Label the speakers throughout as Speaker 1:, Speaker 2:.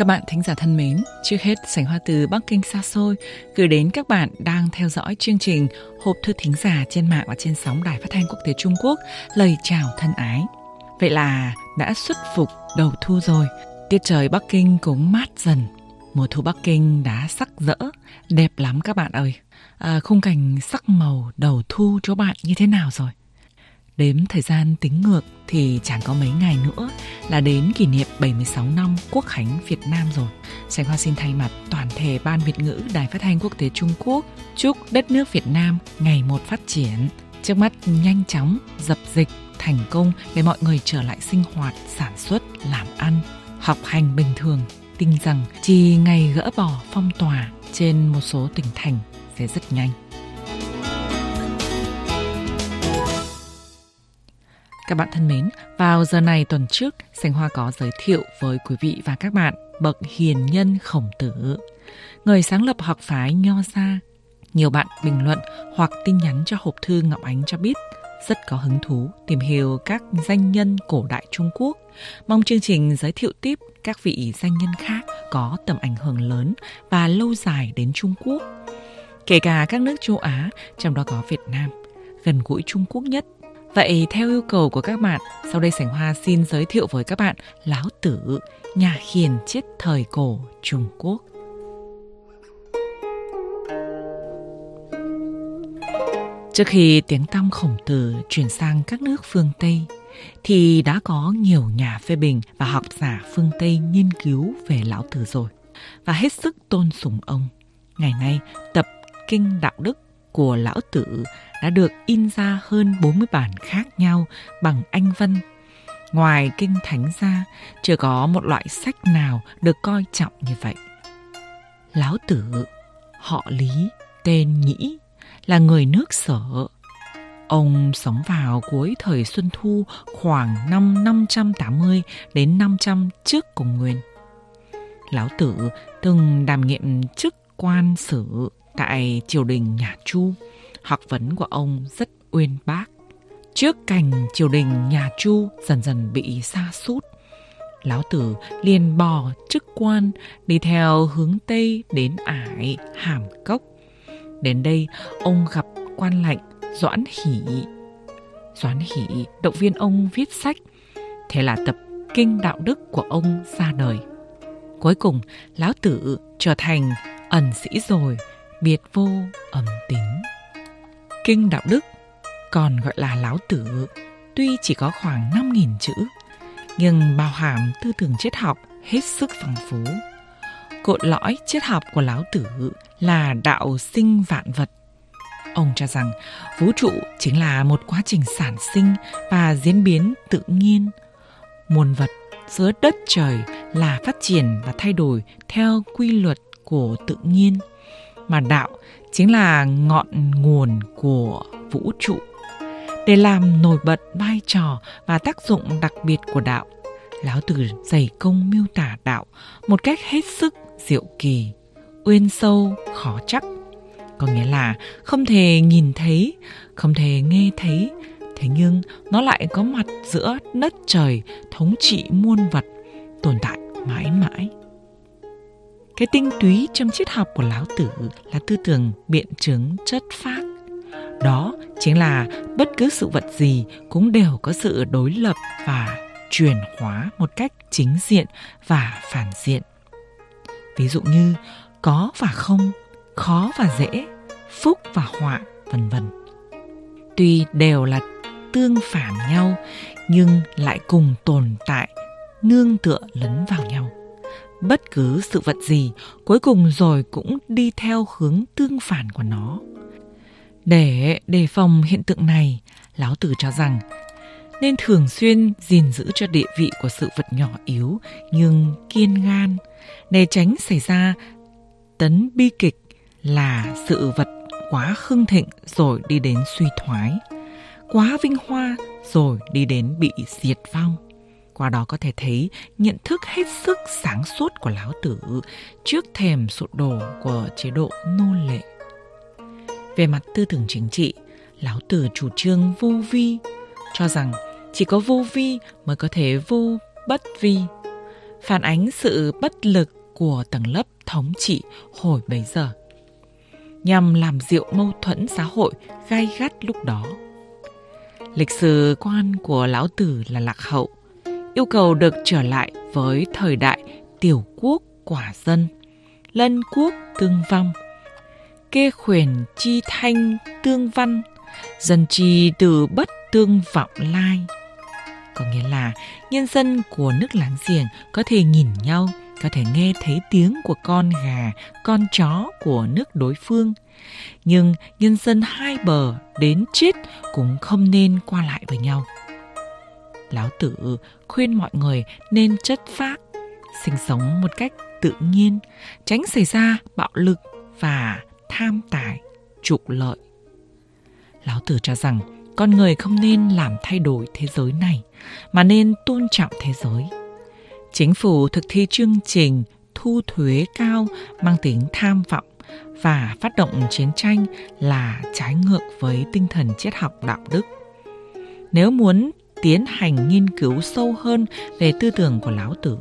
Speaker 1: Các bạn thính giả thân mến, trước hết sảnh hoa từ Bắc Kinh xa xôi gửi đến các bạn đang theo dõi chương trình Hộp thư thính giả trên mạng và trên sóng Đài Phát thanh Quốc tế Trung Quốc lời chào thân ái. Vậy là đã xuất phục đầu thu rồi, tiết trời Bắc Kinh cũng mát dần. Mùa thu Bắc Kinh đã sắc rỡ, đẹp lắm các bạn ơi. À, khung cảnh sắc màu đầu thu cho bạn như thế nào rồi? Đếm thời gian tính ngược thì chẳng có mấy ngày nữa là đến kỷ niệm 76 năm Quốc khánh Việt Nam rồi. Sành Hoa xin thay mặt toàn thể Ban Việt ngữ Đài Phát thanh Quốc tế Trung Quốc chúc đất nước Việt Nam ngày một phát triển, trước mắt nhanh chóng dập dịch thành công để mọi người trở lại sinh hoạt, sản xuất, làm ăn, học hành bình thường. Tin rằng chỉ ngày gỡ bỏ phong tỏa trên một số tỉnh thành sẽ rất nhanh. Các bạn thân mến, vào giờ này tuần trước, Sành Hoa có giới thiệu với quý vị và các bạn bậc hiền nhân khổng tử, người sáng lập học phái Nho Gia. Nhiều bạn bình luận hoặc tin nhắn cho hộp thư Ngọc Ánh cho biết rất có hứng thú tìm hiểu các danh nhân cổ đại Trung Quốc. Mong chương trình giới thiệu tiếp các vị danh nhân khác có tầm ảnh hưởng lớn và lâu dài đến Trung Quốc. Kể cả các nước châu Á, trong đó có Việt Nam, gần gũi Trung Quốc nhất Vậy theo yêu cầu của các bạn, sau đây Sảnh Hoa xin giới thiệu với các bạn Lão Tử, nhà hiền triết thời cổ Trung Quốc. Trước khi tiếng tăm khổng tử chuyển sang các nước phương Tây, thì đã có nhiều nhà phê bình và học giả phương Tây nghiên cứu về Lão Tử rồi và hết sức tôn sùng ông. Ngày nay, tập Kinh Đạo Đức của Lão Tử đã được in ra hơn 40 bản khác nhau bằng Anh văn. Ngoài kinh thánh ra, chưa có một loại sách nào được coi trọng như vậy. Lão Tử, họ Lý, tên Nhĩ, là người nước sở. Ông sống vào cuối thời Xuân Thu khoảng năm 580 đến 500 trước Công Nguyên. Lão Tử từng đảm nhiệm chức quan sử tại triều đình nhà Chu học vấn của ông rất uyên bác. Trước cảnh triều đình nhà Chu dần dần bị sa sút, Lão Tử liền bỏ chức quan đi theo hướng Tây đến Ải, Hàm Cốc. Đến đây, ông gặp quan lệnh Doãn Hỷ. Doãn Hỷ động viên ông viết sách. Thế là tập Kinh Đạo Đức của ông ra đời. Cuối cùng, Lão Tử trở thành ẩn sĩ rồi, biệt vô ẩm tính. Kinh Đạo Đức, còn gọi là Lão Tử, tuy chỉ có khoảng 5.000 chữ, nhưng bao hàm tư tưởng triết học hết sức phong phú. Cội lõi triết học của Lão Tử là đạo sinh vạn vật. Ông cho rằng vũ trụ chính là một quá trình sản sinh và diễn biến tự nhiên. Muôn vật giữa đất trời là phát triển và thay đổi theo quy luật của tự nhiên, mà đạo chính là ngọn nguồn của vũ trụ. Để làm nổi bật vai trò và tác dụng đặc biệt của đạo, lão tử dày công miêu tả đạo một cách hết sức diệu kỳ, uyên sâu, khó chắc. Có nghĩa là không thể nhìn thấy, không thể nghe thấy, thế nhưng nó lại có mặt giữa đất trời thống trị muôn vật, tồn tại mãi mãi cái tinh túy trong triết học của Lão Tử là tư tưởng biện chứng chất phát. Đó chính là bất cứ sự vật gì cũng đều có sự đối lập và chuyển hóa một cách chính diện và phản diện. Ví dụ như có và không, khó và dễ, phúc và họa, vân vân. Tuy đều là tương phản nhau nhưng lại cùng tồn tại, nương tựa lẫn vào nhau bất cứ sự vật gì, cuối cùng rồi cũng đi theo hướng tương phản của nó. Để đề phòng hiện tượng này, lão tử cho rằng, nên thường xuyên gìn giữ cho địa vị của sự vật nhỏ yếu nhưng kiên gan, để tránh xảy ra tấn bi kịch là sự vật quá hưng thịnh rồi đi đến suy thoái, quá vinh hoa rồi đi đến bị diệt vong qua đó có thể thấy nhận thức hết sức sáng suốt của Lão Tử trước thềm sụp đổ của chế độ nô lệ. Về mặt tư tưởng chính trị, Lão Tử chủ trương vô vi, cho rằng chỉ có vô vi mới có thể vô bất vi. phản ánh sự bất lực của tầng lớp thống trị hồi bấy giờ nhằm làm dịu mâu thuẫn xã hội gai gắt lúc đó. Lịch sử quan của lão tử là lạc hậu, yêu cầu được trở lại với thời đại tiểu quốc quả dân, lân quốc tương vong, kê khuyển chi thanh tương văn, dân chi từ bất tương vọng lai. Có nghĩa là nhân dân của nước láng giềng có thể nhìn nhau, có thể nghe thấy tiếng của con gà, con chó của nước đối phương. Nhưng nhân dân hai bờ đến chết cũng không nên qua lại với nhau. Lão Tử khuyên mọi người nên chất phác, sinh sống một cách tự nhiên, tránh xảy ra bạo lực và tham tài, trục lợi. Lão Tử cho rằng con người không nên làm thay đổi thế giới này, mà nên tôn trọng thế giới. Chính phủ thực thi chương trình thu thuế cao mang tính tham vọng và phát động chiến tranh là trái ngược với tinh thần triết học đạo đức. Nếu muốn tiến hành nghiên cứu sâu hơn về tư tưởng của Lão Tử,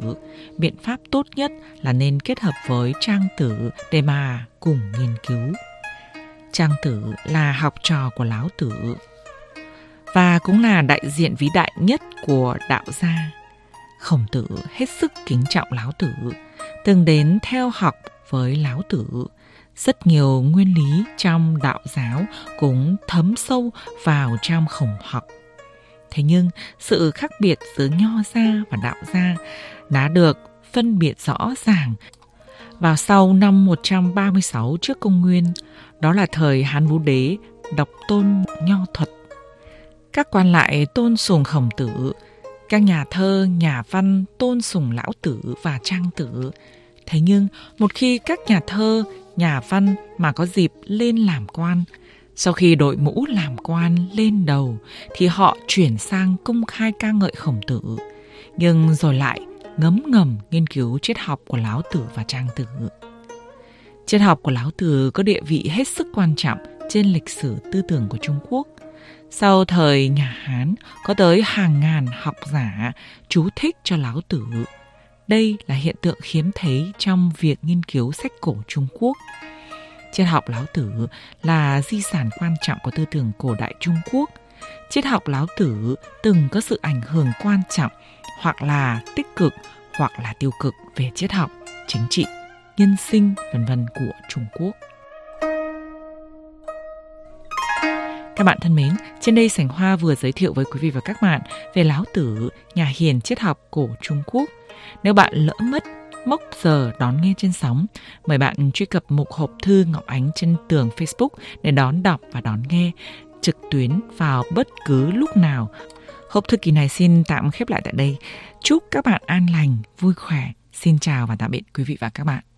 Speaker 1: biện pháp tốt nhất là nên kết hợp với Trang Tử để mà cùng nghiên cứu. Trang Tử là học trò của Lão Tử và cũng là đại diện vĩ đại nhất của đạo gia. Khổng Tử hết sức kính trọng Lão Tử, từng đến theo học với Lão Tử. Rất nhiều nguyên lý trong đạo giáo cũng thấm sâu vào trong khổng học. Thế nhưng sự khác biệt giữa nho gia và đạo gia đã được phân biệt rõ ràng vào sau năm 136 trước công nguyên, đó là thời Hán Vũ Đế đọc tôn nho thuật. Các quan lại tôn sùng khổng tử, các nhà thơ, nhà văn tôn sùng lão tử và trang tử. Thế nhưng, một khi các nhà thơ, nhà văn mà có dịp lên làm quan, sau khi đội mũ làm quan lên đầu thì họ chuyển sang công khai ca ngợi khổng tử, nhưng rồi lại ngấm ngầm nghiên cứu triết học của Lão Tử và Trang Tử. Triết học của Lão Tử có địa vị hết sức quan trọng trên lịch sử tư tưởng của Trung Quốc. Sau thời nhà Hán, có tới hàng ngàn học giả chú thích cho Lão Tử. Đây là hiện tượng hiếm thấy trong việc nghiên cứu sách cổ Trung Quốc. Triết học Lão Tử là di sản quan trọng của tư tưởng cổ đại Trung Quốc. Triết học Lão Tử từng có sự ảnh hưởng quan trọng hoặc là tích cực hoặc là tiêu cực về triết học, chính trị, nhân sinh vân vân của Trung Quốc. Các bạn thân mến, trên đây Sảnh Hoa vừa giới thiệu với quý vị và các bạn về Lão Tử, nhà hiền triết học cổ Trung Quốc. Nếu bạn lỡ mất mốc giờ đón nghe trên sóng, mời bạn truy cập mục hộp thư Ngọc Ánh trên tường Facebook để đón đọc và đón nghe trực tuyến vào bất cứ lúc nào. Hộp thư kỳ này xin tạm khép lại tại đây. Chúc các bạn an lành, vui khỏe. Xin chào và tạm biệt quý vị và các bạn.